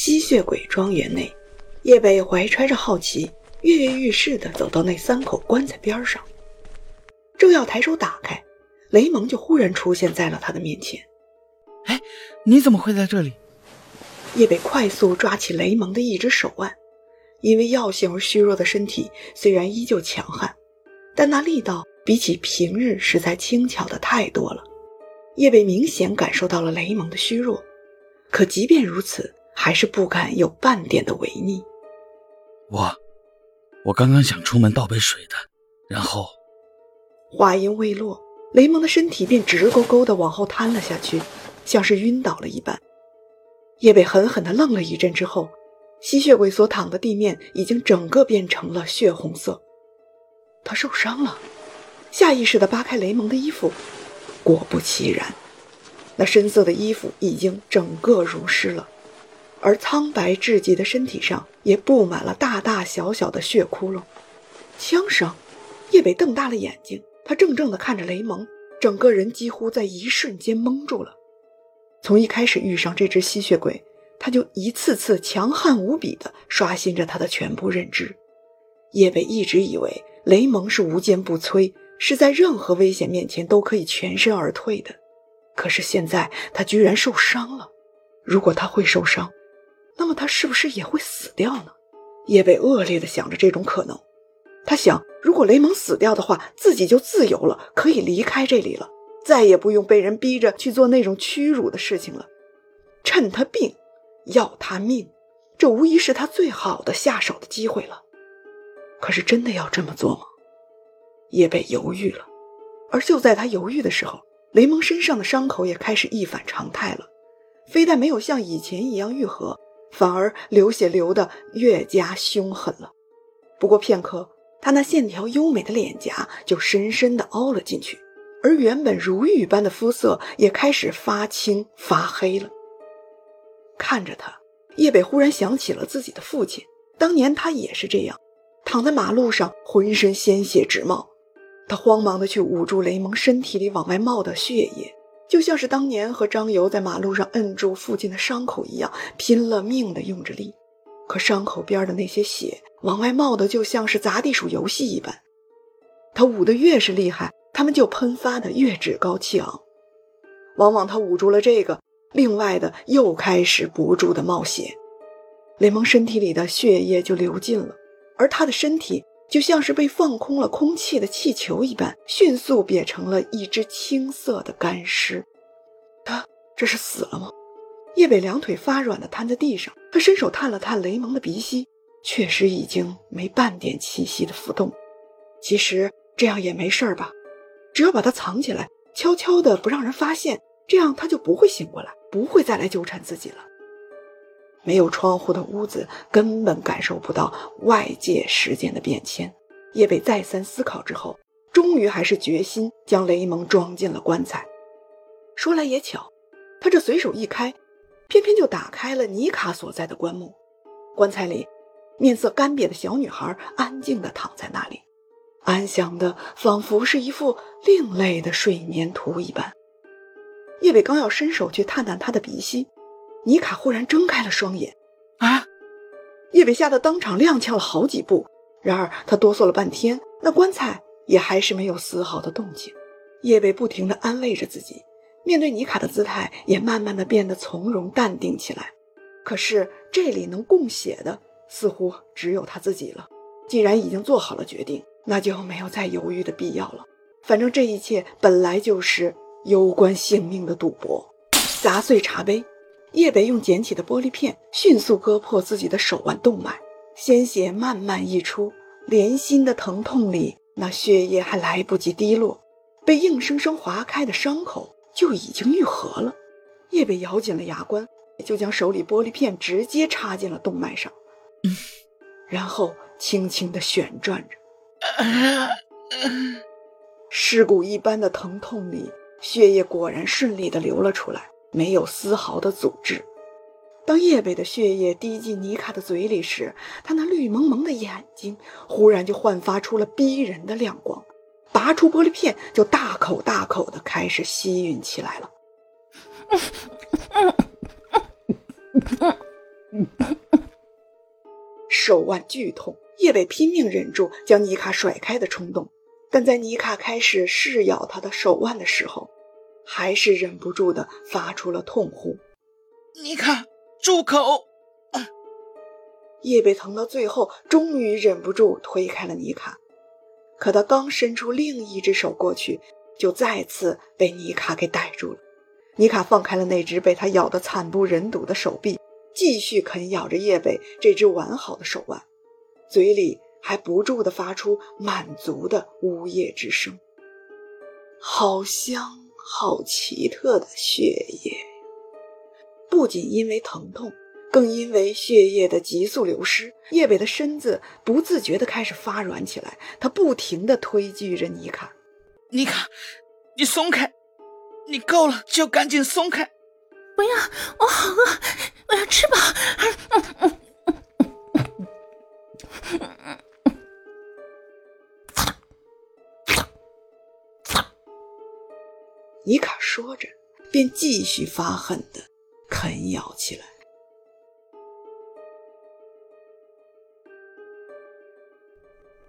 吸血鬼庄园内，叶北怀揣着好奇，跃跃欲试地走到那三口棺材边上，正要抬手打开，雷蒙就忽然出现在了他的面前。“哎，你怎么会在这里？”叶北快速抓起雷蒙的一只手腕，因为药性而虚弱的身体虽然依旧强悍，但那力道比起平日实在轻巧的太多了。叶北明显感受到了雷蒙的虚弱，可即便如此，还是不敢有半点的违逆。我，我刚刚想出门倒杯水的，然后，话音未落，雷蒙的身体便直勾勾的往后瘫了下去，像是晕倒了一般。叶北狠狠的愣了一阵之后，吸血鬼所躺的地面已经整个变成了血红色，他受伤了，下意识的扒开雷蒙的衣服。果不其然，那深色的衣服已经整个濡湿了，而苍白至极的身体上也布满了大大小小的血窟窿。枪声，叶北瞪大了眼睛，他怔怔地看着雷蒙，整个人几乎在一瞬间懵住了。从一开始遇上这只吸血鬼，他就一次次强悍无比地刷新着他的全部认知。叶北一直以为雷蒙是无坚不摧。是在任何危险面前都可以全身而退的，可是现在他居然受伤了。如果他会受伤，那么他是不是也会死掉呢？叶北恶劣的想着这种可能。他想，如果雷蒙死掉的话，自己就自由了，可以离开这里了，再也不用被人逼着去做那种屈辱的事情了。趁他病，要他命，这无疑是他最好的下手的机会了。可是真的要这么做吗？叶贝犹豫了，而就在他犹豫的时候，雷蒙身上的伤口也开始一反常态了，非但没有像以前一样愈合，反而流血流得越加凶狠了。不过片刻，他那线条优美的脸颊就深深地凹了进去，而原本如玉般的肤色也开始发青发黑了。看着他，叶北忽然想起了自己的父亲，当年他也是这样，躺在马路上，浑身鲜血直冒。他慌忙的去捂住雷蒙身体里往外冒的血液，就像是当年和张游在马路上摁住父亲的伤口一样，拼了命的用着力。可伤口边的那些血往外冒的，就像是砸地鼠游戏一般。他捂得越是厉害，他们就喷发的越趾高气昂。往往他捂住了这个，另外的又开始不住的冒血，雷蒙身体里的血液就流尽了，而他的身体。就像是被放空了空气的气球一般，迅速变成了一只青色的干尸。他这是死了吗？叶北两腿发软的瘫在地上，他伸手探了探雷蒙的鼻息，确实已经没半点气息的浮动。其实这样也没事儿吧，只要把他藏起来，悄悄的不让人发现，这样他就不会醒过来，不会再来纠缠自己了。没有窗户的屋子根本感受不到外界时间的变迁。叶北再三思考之后，终于还是决心将雷蒙装进了棺材。说来也巧，他这随手一开，偏偏就打开了尼卡所在的棺木。棺材里，面色干瘪的小女孩安静地躺在那里，安详的仿佛是一幅另类的睡眠图一般。叶北刚要伸手去探探她的鼻息。妮卡忽然睁开了双眼，啊！叶北吓得当场踉跄了好几步。然而他哆嗦了半天，那棺材也还是没有丝毫的动静。叶北不停地安慰着自己，面对尼卡的姿态也慢慢的变得从容淡定起来。可是这里能供血的似乎只有他自己了。既然已经做好了决定，那就没有再犹豫的必要了。反正这一切本来就是攸关性命的赌博。砸碎茶杯。叶北用捡起的玻璃片迅速割破自己的手腕动脉，鲜血慢慢溢出。连心的疼痛里，那血液还来不及滴落，被硬生生划开的伤口就已经愈合了。叶北咬紧了牙关，就将手里玻璃片直接插进了动脉上，然后轻轻地旋转着。尸骨一般的疼痛里，血液果然顺利地流了出来。没有丝毫的阻滞。当叶北的血液滴进尼卡的嘴里时，他那绿蒙蒙的眼睛忽然就焕发出了逼人的亮光，拔出玻璃片就大口大口的开始吸吮起来了。手腕剧痛，叶北拼命忍住将尼卡甩开的冲动，但在尼卡开始试咬他的手腕的时候，还是忍不住的发出了痛呼：“尼卡，住口！”叶北疼到最后，终于忍不住推开了尼卡。可他刚伸出另一只手过去，就再次被尼卡给逮住了。尼卡放开了那只被他咬得惨不忍睹的手臂，继续啃咬着叶北这只完好的手腕，嘴里还不住地发出满足的呜咽之声。好香，好奇特的血液，不仅因为疼痛。更因为血液的急速流失，叶北的身子不自觉地开始发软起来。他不停地推拒着尼卡：“尼卡，你松开！你够了就赶紧松开！不要，我好饿，我要吃饱。”尼卡说着，便继续发狠地啃咬起来。